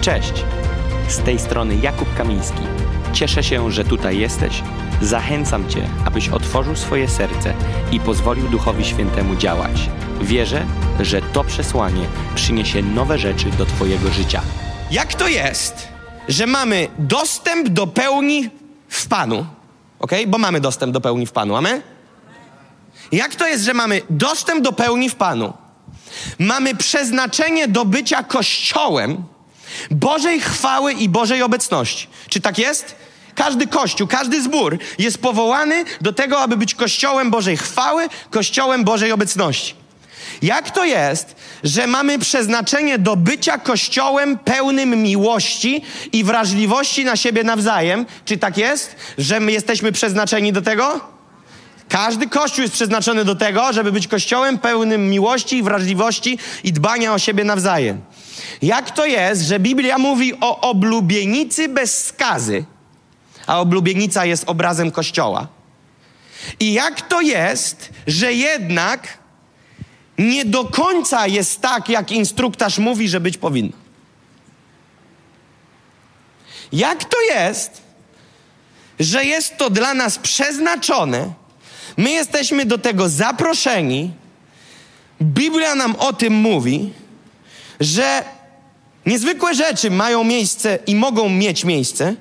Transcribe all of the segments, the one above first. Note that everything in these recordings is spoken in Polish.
Cześć! Z tej strony Jakub Kamiński. Cieszę się, że tutaj jesteś. Zachęcam Cię, abyś otworzył swoje serce i pozwolił Duchowi Świętemu działać. Wierzę, że to przesłanie przyniesie nowe rzeczy do Twojego życia. Jak to jest, że mamy dostęp do pełni w Panu? Ok? Bo mamy dostęp do pełni w Panu. Amen? Jak to jest, że mamy dostęp do pełni w Panu? Mamy przeznaczenie do bycia Kościołem Bożej chwały i Bożej obecności. Czy tak jest? Każdy kościół, każdy zbór jest powołany do tego, aby być kościołem Bożej chwały, kościołem Bożej obecności. Jak to jest, że mamy przeznaczenie do bycia kościołem pełnym miłości i wrażliwości na siebie nawzajem? Czy tak jest, że my jesteśmy przeznaczeni do tego? Każdy kościół jest przeznaczony do tego, żeby być kościołem pełnym miłości i wrażliwości i dbania o siebie nawzajem. Jak to jest, że Biblia mówi o oblubienicy bez skazy, a oblubienica jest obrazem kościoła? I jak to jest, że jednak nie do końca jest tak, jak instruktaż mówi, że być powinno? Jak to jest, że jest to dla nas przeznaczone, my jesteśmy do tego zaproszeni, Biblia nam o tym mówi, że niezwykłe rzeczy mają miejsce i mogą mieć miejsce,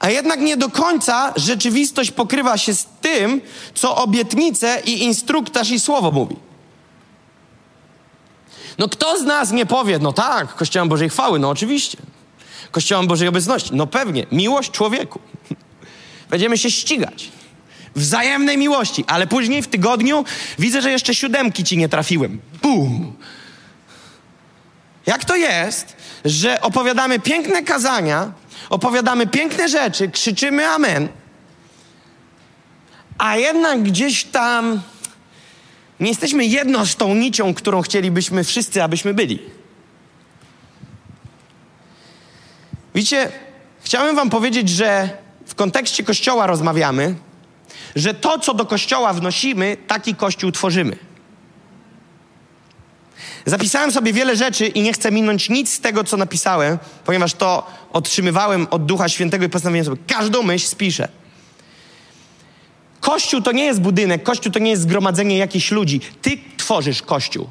a jednak nie do końca rzeczywistość pokrywa się z tym, co obietnice i instruktaż i słowo mówi. No kto z nas nie powie, no tak, Kościołem Bożej chwały, no oczywiście. Kościołem Bożej obecności, no pewnie. Miłość człowieku. Będziemy się ścigać. Wzajemnej miłości, ale później w tygodniu widzę, że jeszcze siódemki ci nie trafiłem. Bum! Jak to jest, że opowiadamy piękne kazania, opowiadamy piękne rzeczy, krzyczymy amen, a jednak gdzieś tam nie jesteśmy jedno z tą nicią, którą chcielibyśmy wszyscy, abyśmy byli. Widzicie, chciałem wam powiedzieć, że w kontekście Kościoła rozmawiamy, że to, co do Kościoła wnosimy, taki Kościół tworzymy. Zapisałem sobie wiele rzeczy i nie chcę minąć nic z tego, co napisałem, ponieważ to otrzymywałem od Ducha Świętego i postanowiłem sobie, każdą myśl spiszę. Kościół to nie jest budynek, Kościół to nie jest zgromadzenie jakichś ludzi. Ty tworzysz Kościół.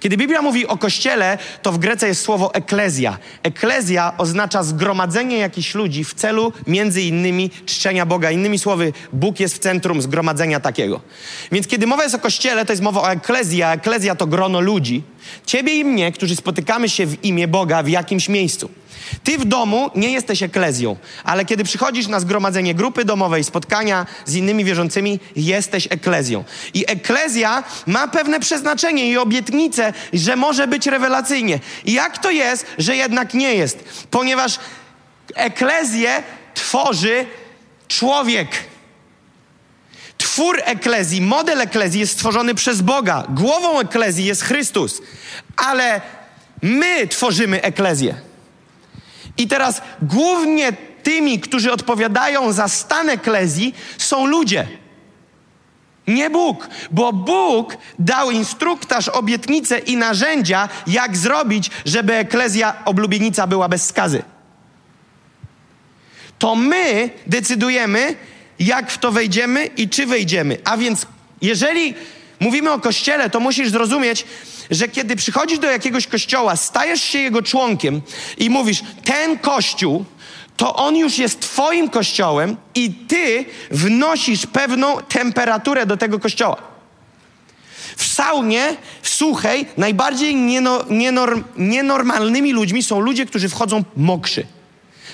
Kiedy Biblia mówi o kościele, to w Grece jest słowo eklezja. Eklezja oznacza zgromadzenie jakichś ludzi w celu między innymi czczenia Boga. Innymi słowy, Bóg jest w centrum zgromadzenia takiego. Więc kiedy mowa jest o kościele, to jest mowa o eklezji, a eklezja to grono ludzi. Ciebie i mnie, którzy spotykamy się w imię Boga w jakimś miejscu. Ty w domu nie jesteś eklezją, ale kiedy przychodzisz na zgromadzenie grupy domowej, spotkania z innymi wierzącymi, jesteś eklezją. I eklezja ma pewne przeznaczenie i obietnicę, że może być rewelacyjnie. I jak to jest, że jednak nie jest? Ponieważ eklezję tworzy człowiek. Twór eklezji, model eklezji jest stworzony przez Boga. Głową eklezji jest Chrystus. Ale my tworzymy eklezję. I teraz głównie tymi, którzy odpowiadają za stan eklezji, są ludzie. Nie Bóg, bo Bóg dał instruktaż, obietnice i narzędzia, jak zrobić, żeby eklezja oblubienica była bez skazy. To my decydujemy, jak w to wejdziemy i czy wejdziemy. A więc, jeżeli mówimy o kościele, to musisz zrozumieć, że kiedy przychodzisz do jakiegoś kościoła, stajesz się jego członkiem i mówisz, ten kościół, to on już jest Twoim kościołem i Ty wnosisz pewną temperaturę do tego kościoła. W saunie, w suchej, najbardziej nieno, nienorm, nienormalnymi ludźmi są ludzie, którzy wchodzą mokrzy.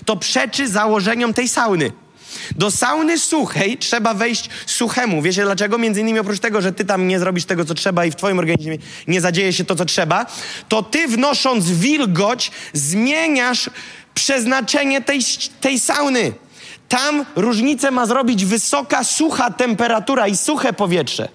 To przeczy założeniom tej sauny. Do sauny suchej trzeba wejść suchemu. Wiecie dlaczego? Między innymi oprócz tego, że ty tam nie zrobisz tego, co trzeba i w twoim organizmie nie zadzieje się to, co trzeba, to ty wnosząc wilgoć zmieniasz przeznaczenie tej, tej sauny. Tam różnicę ma zrobić wysoka, sucha temperatura i suche powietrze.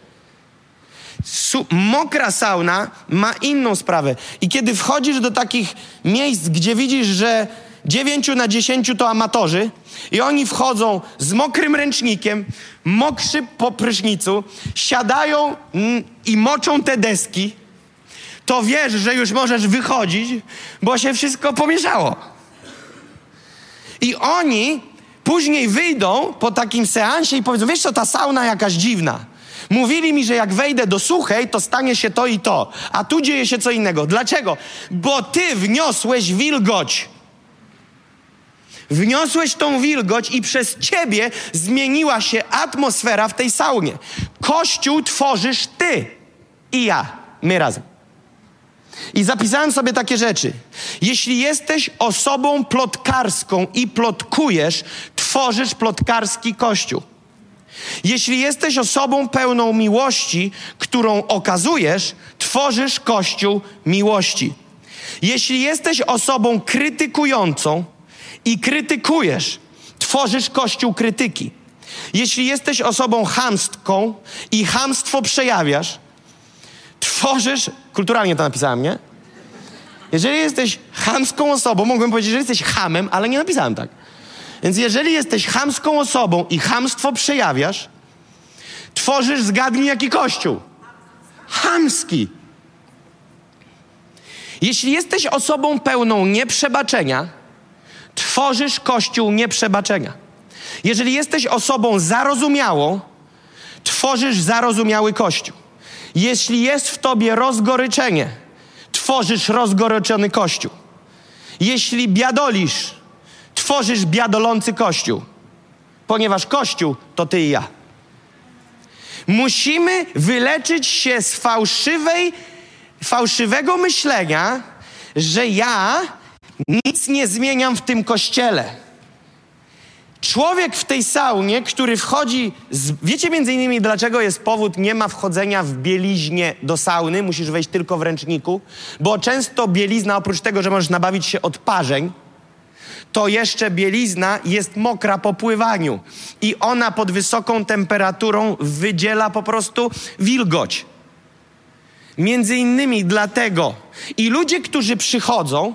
Su mokra sauna ma inną sprawę. I kiedy wchodzisz do takich miejsc, gdzie widzisz, że dziewięciu na dziesięciu to amatorzy i oni wchodzą z mokrym ręcznikiem, mokrzy po prysznicu, siadają i moczą te deski, to wiesz, że już możesz wychodzić, bo się wszystko pomieszało. I oni później wyjdą po takim seansie i powiedzą, wiesz co, ta sauna jakaś dziwna. Mówili mi, że jak wejdę do suchej, to stanie się to i to, a tu dzieje się co innego. Dlaczego? Bo ty wniosłeś wilgoć. Wniosłeś tą wilgoć i przez ciebie zmieniła się atmosfera w tej saunie. Kościół tworzysz ty i ja, my razem. I zapisałem sobie takie rzeczy. Jeśli jesteś osobą plotkarską i plotkujesz, tworzysz plotkarski kościół. Jeśli jesteś osobą pełną miłości, którą okazujesz, tworzysz kościół miłości. Jeśli jesteś osobą krytykującą i krytykujesz, tworzysz kościół krytyki. Jeśli jesteś osobą chamstką i chamstwo przejawiasz, tworzysz, kulturalnie to napisałem, nie? Jeżeli jesteś chamską osobą, mogłem powiedzieć, że jesteś hamem, ale nie napisałem tak. Więc jeżeli jesteś chamską osobą i chamstwo przejawiasz, tworzysz, zgadnij jaki kościół. Chamski. Jeśli jesteś osobą pełną nieprzebaczenia, tworzysz kościół nieprzebaczenia. Jeżeli jesteś osobą zarozumiałą, tworzysz zarozumiały kościół. Jeśli jest w tobie rozgoryczenie, tworzysz rozgoryczony kościół. Jeśli biadolisz, tworzysz biadolący kościół. Ponieważ kościół to ty i ja. Musimy wyleczyć się z fałszywej, fałszywego myślenia, że ja nic nie zmieniam w tym kościele. Człowiek w tej saunie, który wchodzi, z... wiecie między innymi dlaczego jest powód nie ma wchodzenia w bieliźnie do sauny, musisz wejść tylko w ręczniku, bo często bielizna oprócz tego, że możesz nabawić się odparzeń, to jeszcze bielizna jest mokra po pływaniu i ona pod wysoką temperaturą wydziela po prostu wilgoć. Między innymi dlatego. I ludzie, którzy przychodzą,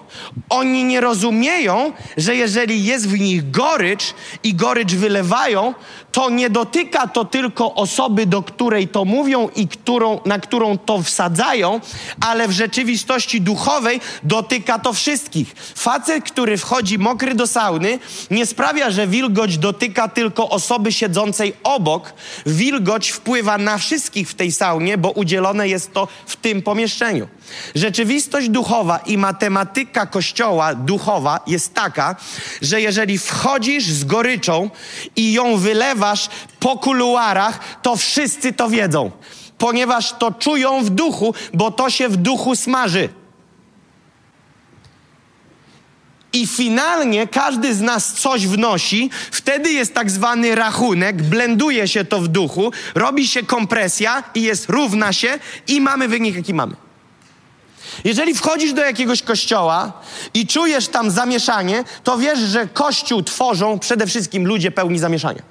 oni nie rozumieją, że jeżeli jest w nich gorycz i gorycz wylewają, to nie dotyka to tylko osoby, do której to mówią i którą, na którą to wsadzają, ale w rzeczywistości duchowej dotyka to wszystkich. Facet, który wchodzi mokry do sauny, nie sprawia, że wilgoć dotyka tylko osoby siedzącej obok. Wilgoć wpływa na wszystkich w tej saunie, bo udzielone jest to w tym pomieszczeniu. Rzeczywistość duchowa i matematyka kościoła duchowa jest taka, że jeżeli wchodzisz z goryczą i ją wylewasz po kuluarach, to wszyscy to wiedzą, ponieważ to czują w duchu, bo to się w duchu smaży. I finalnie każdy z nas coś wnosi, wtedy jest tak zwany rachunek, blenduje się to w duchu, robi się kompresja i jest równa się i mamy wynik, jaki mamy. Jeżeli wchodzisz do jakiegoś kościoła i czujesz tam zamieszanie, to wiesz, że kościół tworzą przede wszystkim ludzie pełni zamieszania.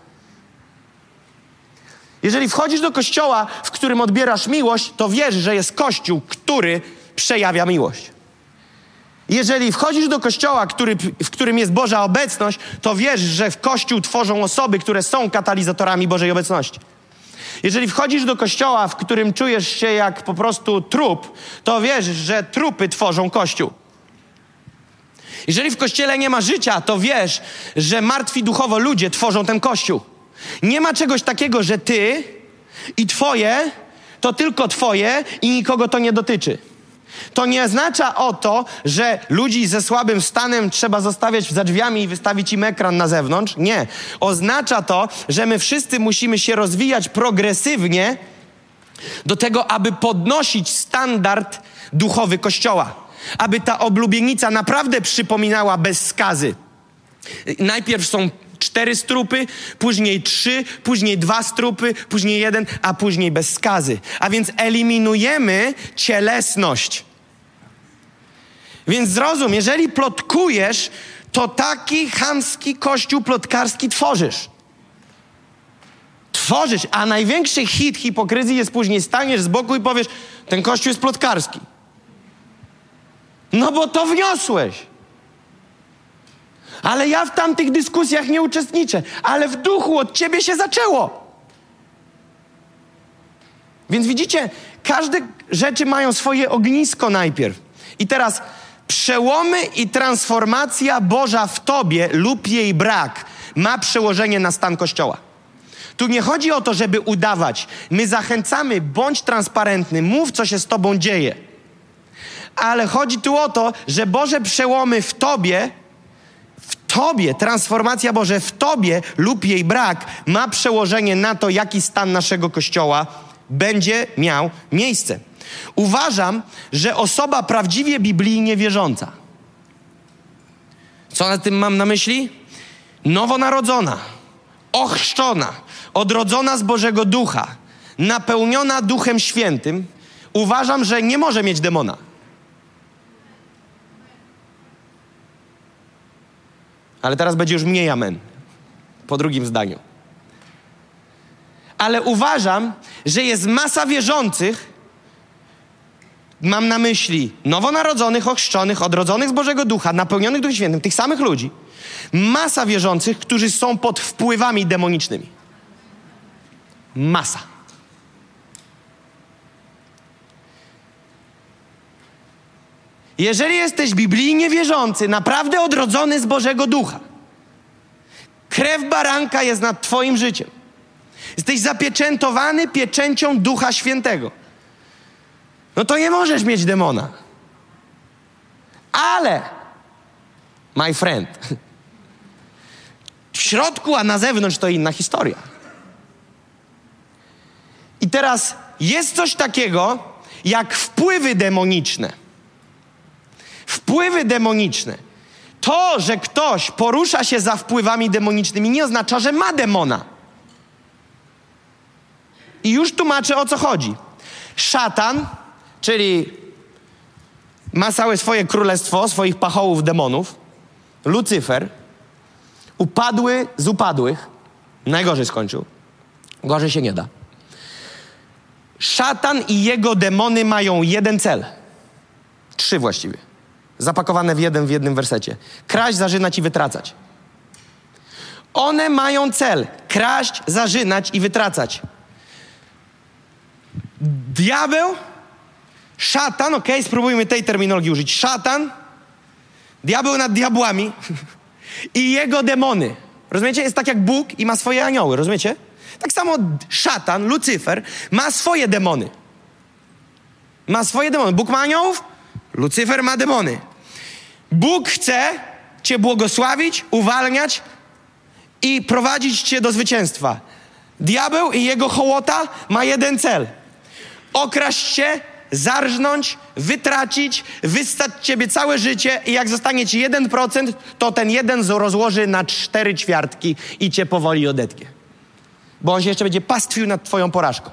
Jeżeli wchodzisz do kościoła, w którym odbierasz miłość, to wiesz, że jest kościół, który przejawia miłość. Jeżeli wchodzisz do kościoła, który, w którym jest Boża obecność, to wiesz, że w kościół tworzą osoby, które są katalizatorami Bożej obecności. Jeżeli wchodzisz do kościoła, w którym czujesz się jak po prostu trup, to wiesz, że trupy tworzą kościół. Jeżeli w kościele nie ma życia, to wiesz, że martwi duchowo ludzie tworzą ten kościół. Nie ma czegoś takiego, że ty i twoje to tylko twoje i nikogo to nie dotyczy. To nie oznacza o to, że ludzi ze słabym stanem trzeba zostawiać za drzwiami i wystawić im ekran na zewnątrz. Nie. Oznacza to, że my wszyscy musimy się rozwijać progresywnie do tego, aby podnosić standard duchowy Kościoła. Aby ta oblubienica naprawdę przypominała bez skazy. Najpierw są cztery strupy, później trzy, później dwa strupy, później jeden, a później bez skazy. A więc eliminujemy cielesność. Więc zrozum, jeżeli plotkujesz, to taki chamski kościół plotkarski tworzysz. Tworzysz, a największy hit hipokryzji jest później staniesz z boku i powiesz, ten kościół jest plotkarski. No bo to wniosłeś. Ale ja w tamtych dyskusjach nie uczestniczę, ale w duchu od ciebie się zaczęło. Więc widzicie, Każde rzeczy mają swoje ognisko najpierw. I teraz przełomy i transformacja Boża w tobie lub jej brak ma przełożenie na stan Kościoła. Tu nie chodzi o to, żeby udawać. My zachęcamy, bądź transparentny, mów, co się z tobą dzieje. Ale chodzi tu o to, że Boże przełomy w tobie, tobie, transformacja Boże w tobie lub jej brak ma przełożenie na to, jaki stan naszego Kościoła będzie miał miejsce. Uważam, że osoba prawdziwie biblijnie wierząca. Co na tym mam na myśli? Nowonarodzona, ochrzczona, odrodzona z Bożego Ducha, napełniona Duchem Świętym, uważam, że nie może mieć demona. Ale teraz będzie już mniej amen. Po drugim zdaniu. Ale uważam, że jest masa wierzących, mam na myśli nowonarodzonych, ochrzczonych, odrodzonych z Bożego Ducha, napełnionych Duchem Świętym, tych samych ludzi, masa wierzących, którzy są pod wpływami demonicznymi. Masa. Jeżeli jesteś biblijnie wierzący, naprawdę odrodzony z Bożego Ducha, krew baranka jest nad Twoim życiem. Jesteś zapieczętowany pieczęcią Ducha Świętego. No to nie możesz mieć demona. Ale, my friend, w środku, a na zewnątrz to inna historia. I teraz jest coś takiego jak wpływy demoniczne. Wpływy demoniczne. To, że ktoś porusza się za wpływami demonicznymi, nie oznacza, że ma demona. I już tłumaczę o co chodzi. Szatan, czyli ma całe swoje królestwo, swoich pachołów demonów, Lucyfer, upadły z upadłych, najgorzej skończył. Gorzej się nie da. Szatan i jego demony mają jeden cel. Trzy właściwie. Zapakowane w jeden w jednym wersecie. Kraść, zarzynać i wytracać. One mają cel kraść, zarzynać i wytracać. Diabeł, szatan, ok, spróbujmy tej terminologii użyć. Szatan, diabeł nad diabłami i jego demony. Rozumiecie? Jest tak jak Bóg i ma swoje anioły, rozumiecie? Tak samo szatan, Lucyfer, ma swoje demony. Ma swoje demony. Bóg ma aniołów, Lucyfer ma demony. Bóg chce Cię błogosławić, uwalniać i prowadzić Cię do zwycięstwa. Diabeł i jego hołota ma jeden cel. Okraść Cię, zarżnąć, wytracić, wystać Ciebie całe życie i jak zostanie Ci 1%, to ten jeden rozłoży na cztery ćwiartki i Cię powoli odetnie bo on się jeszcze będzie pastwił nad Twoją porażką.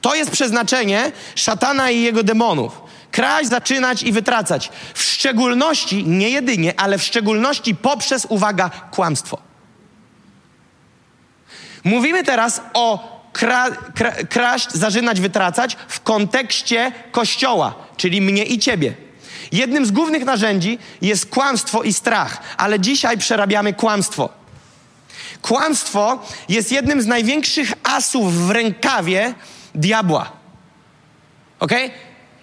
To jest przeznaczenie szatana i jego demonów. Kraść, zaczynać i wytracać. W szczególności, nie jedynie, ale w szczególności poprzez, uwaga, kłamstwo. Mówimy teraz o kra, kra, kraść, zarzynać, wytracać w kontekście Kościoła, czyli mnie i Ciebie. Jednym z głównych narzędzi jest kłamstwo i strach, ale dzisiaj przerabiamy kłamstwo. Kłamstwo jest jednym z największych asów w rękawie diabła. Ok?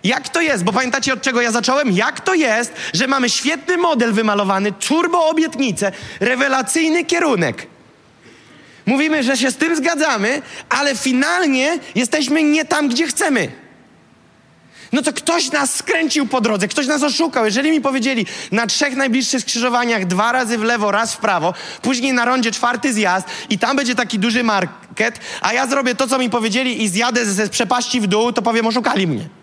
Jak to jest? Bo pamiętacie od czego ja zacząłem? Jak to jest, że mamy świetny model wymalowany, turbo obietnicę, rewelacyjny kierunek. Mówimy, że się z tym zgadzamy, ale finalnie jesteśmy nie tam, gdzie chcemy no to ktoś nas skręcił po drodze, ktoś nas oszukał. Jeżeli mi powiedzieli na trzech najbliższych skrzyżowaniach dwa razy w lewo, raz w prawo, później na rondzie czwarty zjazd i tam będzie taki duży market, a ja zrobię to, co mi powiedzieli i zjadę ze przepaści w dół, to powiem, oszukali mnie.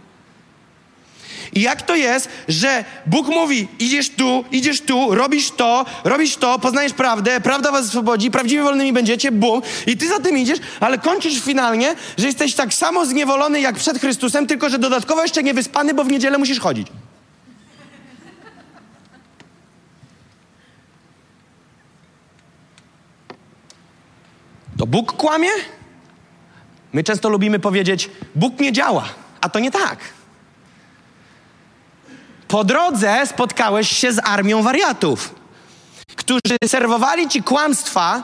I jak to jest, że Bóg mówi, idziesz tu, idziesz tu, robisz to, robisz to, poznajesz prawdę, prawda was swobodzi, prawdziwie wolnymi będziecie, bum, i ty za tym idziesz, ale kończysz finalnie, że jesteś tak samo zniewolony jak przed Chrystusem, tylko że dodatkowo jeszcze nie wyspany, bo w niedzielę musisz chodzić. To Bóg kłamie? My często lubimy powiedzieć, Bóg nie działa, a to nie tak. Po drodze spotkałeś się z armią wariatów, którzy serwowali ci kłamstwa,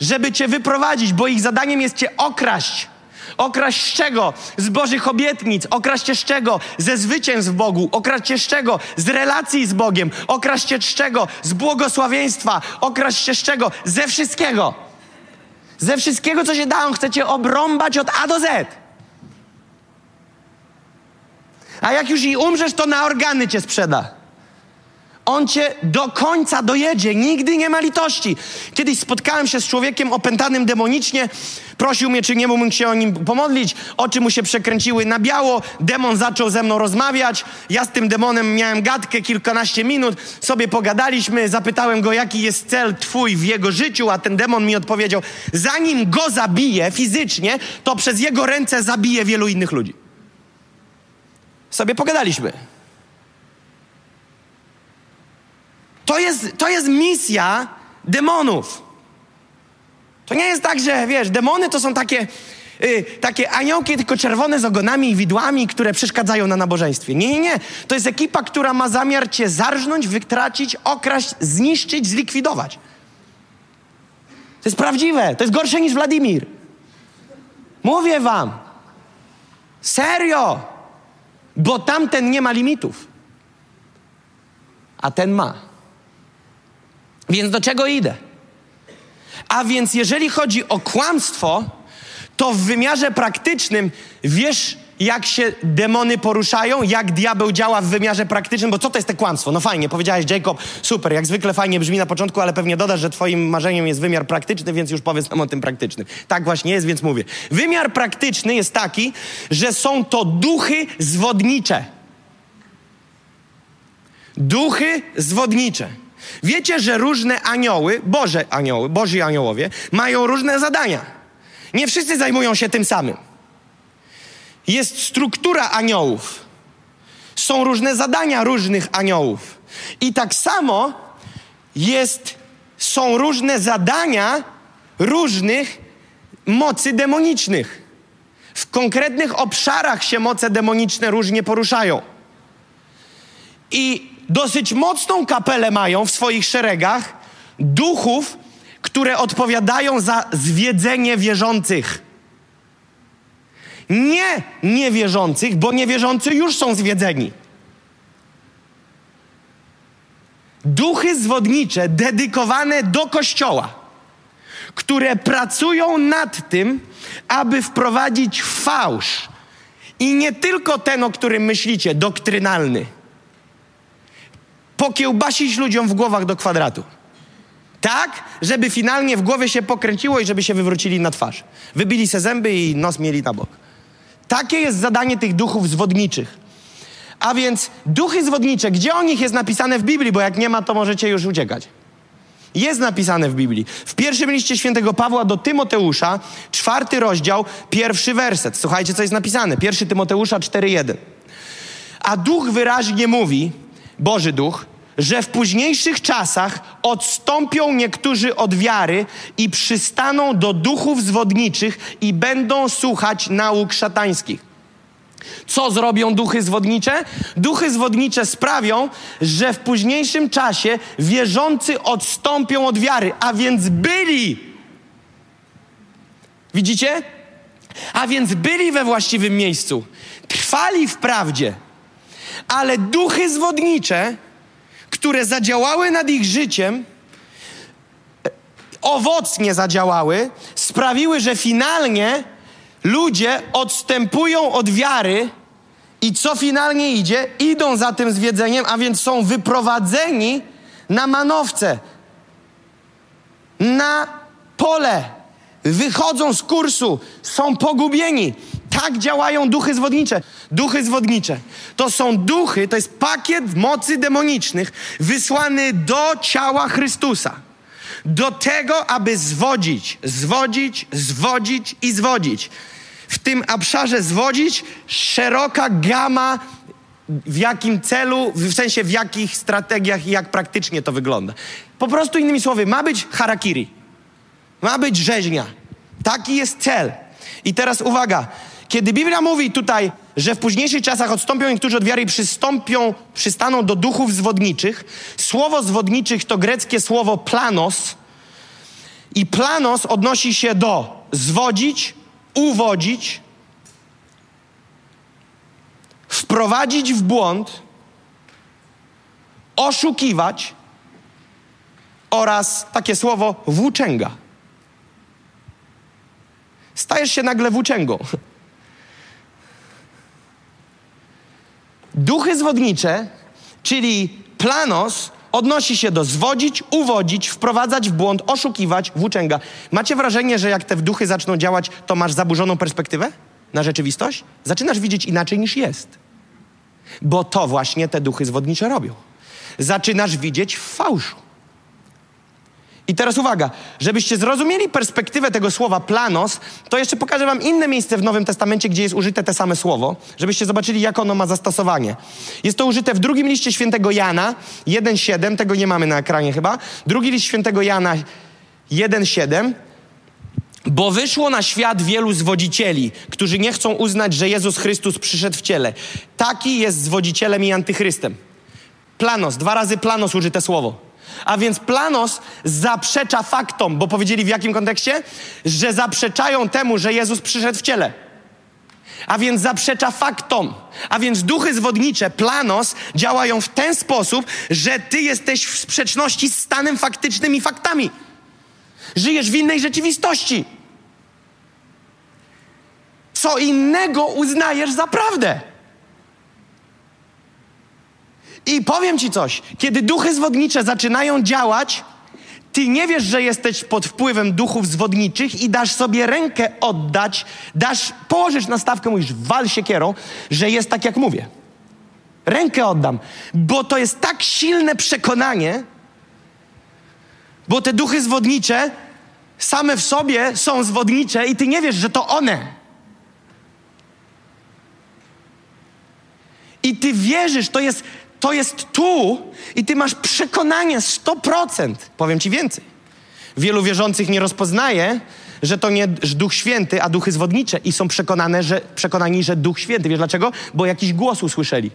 żeby cię wyprowadzić, bo ich zadaniem jest cię okraść, Okraść z czego? Z Bożych obietnic. Okraść z czego? Ze zwycięstw Bogu. Okraść z czego? Z relacji z Bogiem. Okraść z czego? Z błogosławieństwa. Okraść z czego? Ze wszystkiego. Ze wszystkiego, co się da, on chce cię obrąbać od A do Z. A jak już i umrzesz, to na organy cię sprzeda. On cię do końca dojedzie, nigdy nie ma litości. Kiedyś spotkałem się z człowiekiem opętanym demonicznie, prosił mnie, czy nie mógłbym się o nim pomodlić. Oczy mu się przekręciły na biało, demon zaczął ze mną rozmawiać. Ja z tym demonem miałem gadkę kilkanaście minut, sobie pogadaliśmy, zapytałem go, jaki jest cel twój w jego życiu, a ten demon mi odpowiedział, zanim go zabiję fizycznie, to przez jego ręce zabiję wielu innych ludzi. Sobie pogadaliśmy. To jest, to jest misja demonów. To nie jest tak, że wiesz, demony to są takie, yy, takie aniołki, tylko czerwone z ogonami i widłami, które przeszkadzają na nabożeństwie. Nie, nie, nie. To jest ekipa, która ma zamiar cię zarżnąć, wytracić, okraść, zniszczyć, zlikwidować. To jest prawdziwe. To jest gorsze niż Wladimir. Mówię wam. Serio. Bo tamten nie ma limitów. A ten ma. Więc do czego idę? A więc jeżeli chodzi o kłamstwo, to w wymiarze praktycznym wiesz, jak się demony poruszają, jak diabeł działa w wymiarze praktycznym, bo co to jest te kłamstwo? No fajnie, powiedziałeś Jacob, super, jak zwykle fajnie brzmi na początku, ale pewnie dodasz, że twoim marzeniem jest wymiar praktyczny, więc już powiedz nam o tym praktycznym. Tak właśnie jest, więc mówię. Wymiar praktyczny jest taki, że są to duchy zwodnicze. Duchy zwodnicze. Wiecie, że różne anioły, Boże anioły, Boży aniołowie, mają różne zadania. Nie wszyscy zajmują się tym samym. Jest struktura aniołów. Są różne zadania różnych aniołów. I tak samo jest, są różne zadania różnych mocy demonicznych. W konkretnych obszarach się moce demoniczne różnie poruszają. I dosyć mocną kapelę mają w swoich szeregach duchów, które odpowiadają za zwiedzenie wierzących. Nie niewierzących, bo niewierzący już są zwiedzeni. Duchy zwodnicze dedykowane do kościoła, które pracują nad tym, aby wprowadzić fałsz. I nie tylko ten, o którym myślicie, doktrynalny pokiełbasić ludziom w głowach do kwadratu. Tak, żeby finalnie w głowie się pokręciło i żeby się wywrócili na twarz. Wybili se zęby i nos mieli na bok. Takie jest zadanie tych duchów zwodniczych. A więc duchy zwodnicze, gdzie o nich jest napisane w Biblii, bo jak nie ma, to możecie już uciekać. Jest napisane w Biblii. W pierwszym liście świętego Pawła do Tymoteusza, czwarty rozdział, pierwszy werset. Słuchajcie, co jest napisane. Pierwszy Tymoteusza 4:1. A duch wyraźnie mówi, Boży Duch, że w późniejszych czasach odstąpią niektórzy od wiary i przystaną do duchów zwodniczych i będą słuchać nauk szatańskich. Co zrobią duchy zwodnicze? Duchy zwodnicze sprawią, że w późniejszym czasie wierzący odstąpią od wiary, a więc byli. Widzicie? A więc byli we właściwym miejscu, trwali w prawdzie, ale duchy zwodnicze, które zadziałały nad ich życiem, owocnie zadziałały, sprawiły, że finalnie ludzie odstępują od wiary i co finalnie idzie? Idą za tym zwiedzeniem, a więc są wyprowadzeni na manowce, na pole, wychodzą z kursu, są pogubieni. Tak działają duchy zwodnicze. Duchy zwodnicze to są duchy, to jest pakiet mocy demonicznych wysłany do ciała Chrystusa. Do tego, aby zwodzić, zwodzić, zwodzić i zwodzić. W tym obszarze zwodzić szeroka gama w jakim celu, w sensie w jakich strategiach i jak praktycznie to wygląda. Po prostu innymi słowy, ma być harakiri. Ma być rzeźnia. Taki jest cel. I teraz uwaga, kiedy Biblia mówi tutaj, że w późniejszych czasach odstąpią niektórzy od wiary i przystąpią, przystaną do duchów zwodniczych, słowo zwodniczych to greckie słowo planos i planos odnosi się do zwodzić, uwodzić, wprowadzić w błąd, oszukiwać oraz takie słowo włóczęga. Stajesz się nagle włóczęgą. Duchy zwodnicze, czyli planos, odnosi się do zwodzić, uwodzić, wprowadzać w błąd, oszukiwać, włóczęga. Macie wrażenie, że jak te duchy zaczną działać, to masz zaburzoną perspektywę na rzeczywistość? Zaczynasz widzieć inaczej niż jest. Bo to właśnie te duchy zwodnicze robią. Zaczynasz widzieć w fałszu. I teraz uwaga, żebyście zrozumieli perspektywę tego słowa planos, to jeszcze pokażę wam inne miejsce w Nowym Testamencie, gdzie jest użyte te same słowo, żebyście zobaczyli, jak ono ma zastosowanie. Jest to użyte w drugim liście świętego Jana 1,7, tego nie mamy na ekranie chyba. Drugi list świętego Jana 1,7. Bo wyszło na świat wielu zwodzicieli, którzy nie chcą uznać, że Jezus Chrystus przyszedł w ciele. Taki jest zwodzicielem i antychrystem. Planos, dwa razy planos użyte słowo. A więc Planos zaprzecza faktom, bo powiedzieli w jakim kontekście? Że zaprzeczają temu, że Jezus przyszedł w ciele. A więc zaprzecza faktom. A więc duchy zwodnicze, Planos, działają w ten sposób, że ty jesteś w sprzeczności z stanem faktycznym i faktami. Żyjesz w innej rzeczywistości. Co innego uznajesz za prawdę. I powiem ci coś, kiedy duchy zwodnicze zaczynają działać, ty nie wiesz, że jesteś pod wpływem duchów zwodniczych i dasz sobie rękę oddać, dasz, położysz na stawkę, mówisz, wal siekierą, że jest tak, jak mówię. Rękę oddam, bo to jest tak silne przekonanie, bo te duchy zwodnicze same w sobie są zwodnicze i ty nie wiesz, że to one. I ty wierzysz, to jest to jest tu i ty masz przekonanie 100%. Powiem ci więcej. Wielu wierzących nie rozpoznaje, że to nie Duch Święty, a duchy zwodnicze i są przekonane, że, przekonani, że Duch Święty. Wiesz dlaczego? Bo jakiś głos usłyszeli.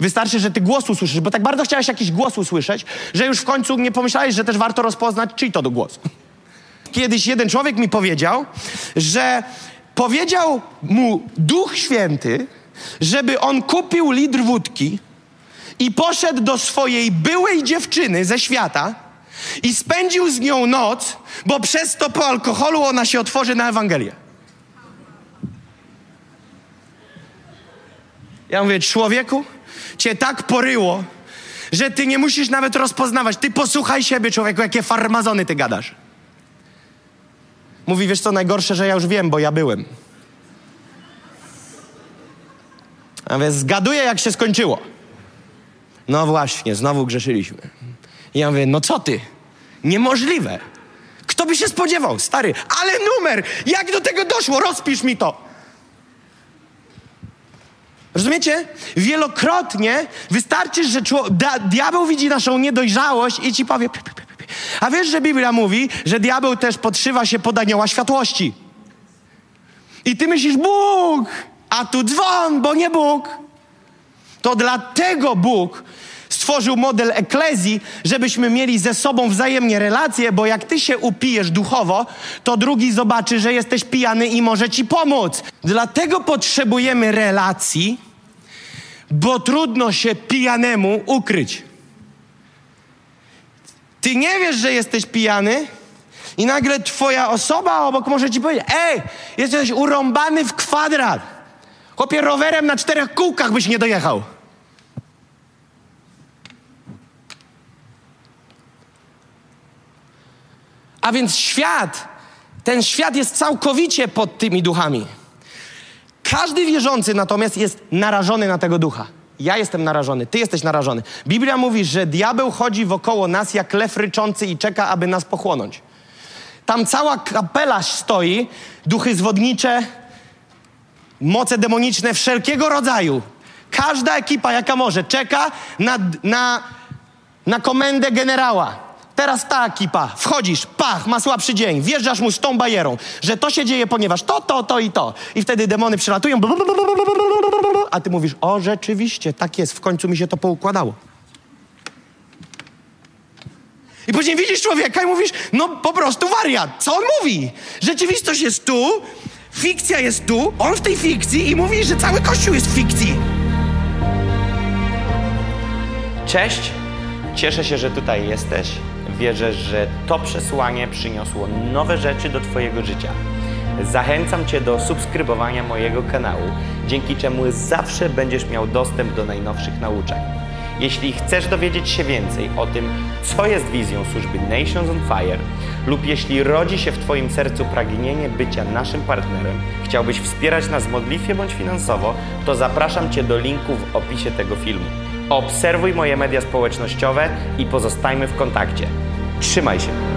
Wystarczy, że ty głos usłyszysz, bo tak bardzo chciałeś jakiś głos usłyszeć, że już w końcu nie pomyślałeś, że też warto rozpoznać, czyj to do głosu. Kiedyś jeden człowiek mi powiedział, że powiedział mu Duch Święty, żeby on kupił litr wódki, i poszedł do swojej byłej dziewczyny ze świata i spędził z nią noc, bo przez to po alkoholu ona się otworzy na Ewangelię. Ja mówię, człowieku, cię tak poryło, że ty nie musisz nawet rozpoznawać. Ty posłuchaj siebie, człowieku, jakie farmazony ty gadasz. Mówi, wiesz co, najgorsze, że ja już wiem, bo ja byłem. A więc zgaduję, jak się skończyło. No właśnie, znowu grzeszyliśmy. I ja mówię, no co ty? Niemożliwe. Kto by się spodziewał, stary? Ale numer! Jak do tego doszło? Rozpisz mi to. Rozumiecie? Wielokrotnie wystarczy, że diabeł widzi naszą niedojrzałość i ci powie. A wiesz, że Biblia mówi, że diabeł też podszywa się pod anioła światłości. I ty myślisz, Bóg, a tu dzwon, bo nie Bóg. To dlatego Bóg stworzył model eklezji, żebyśmy mieli ze sobą wzajemnie relacje, bo jak ty się upijesz duchowo, to drugi zobaczy, że jesteś pijany i może ci pomóc. Dlatego potrzebujemy relacji, bo trudno się pijanemu ukryć. Ty nie wiesz, że jesteś pijany, i nagle twoja osoba obok może ci powiedzieć: Ej, jesteś urąbany w kwadrat. Chłopie, rowerem na czterech kółkach byś nie dojechał. A więc świat, ten świat jest całkowicie pod tymi duchami. Każdy wierzący natomiast jest narażony na tego ducha. Ja jestem narażony, ty jesteś narażony. Biblia mówi, że diabeł chodzi wokoło nas jak lew ryczący i czeka, aby nas pochłonąć. Tam cała kapela stoi, duchy zwodnicze, moce demoniczne wszelkiego rodzaju. Każda ekipa, jaka może, czeka na, na, na komendę generała. Teraz ta ekipa, wchodzisz, pach, ma słabszy dzień, wjeżdżasz mu z tą bajerą, że to się dzieje, ponieważ to, to, to i to. I wtedy demony przylatują, a ty mówisz, o rzeczywiście, tak jest, w końcu mi się to poukładało. I później widzisz człowieka i mówisz, no po prostu wariat, co on mówi? Rzeczywistość jest tu, fikcja jest tu, on w tej fikcji i mówi, że cały kościół jest w fikcji. Cześć, cieszę się, że tutaj jesteś. Wierzę, że to przesłanie przyniosło nowe rzeczy do Twojego życia. Zachęcam Cię do subskrybowania mojego kanału, dzięki czemu zawsze będziesz miał dostęp do najnowszych nauczań. Jeśli chcesz dowiedzieć się więcej o tym, co jest wizją służby Nations on Fire, lub jeśli rodzi się w Twoim sercu pragnienie bycia naszym partnerem, chciałbyś wspierać nas modlitwie bądź finansowo, to zapraszam Cię do linku w opisie tego filmu. Obserwuj moje media społecznościowe i pozostajmy w kontakcie. Trzymaj się!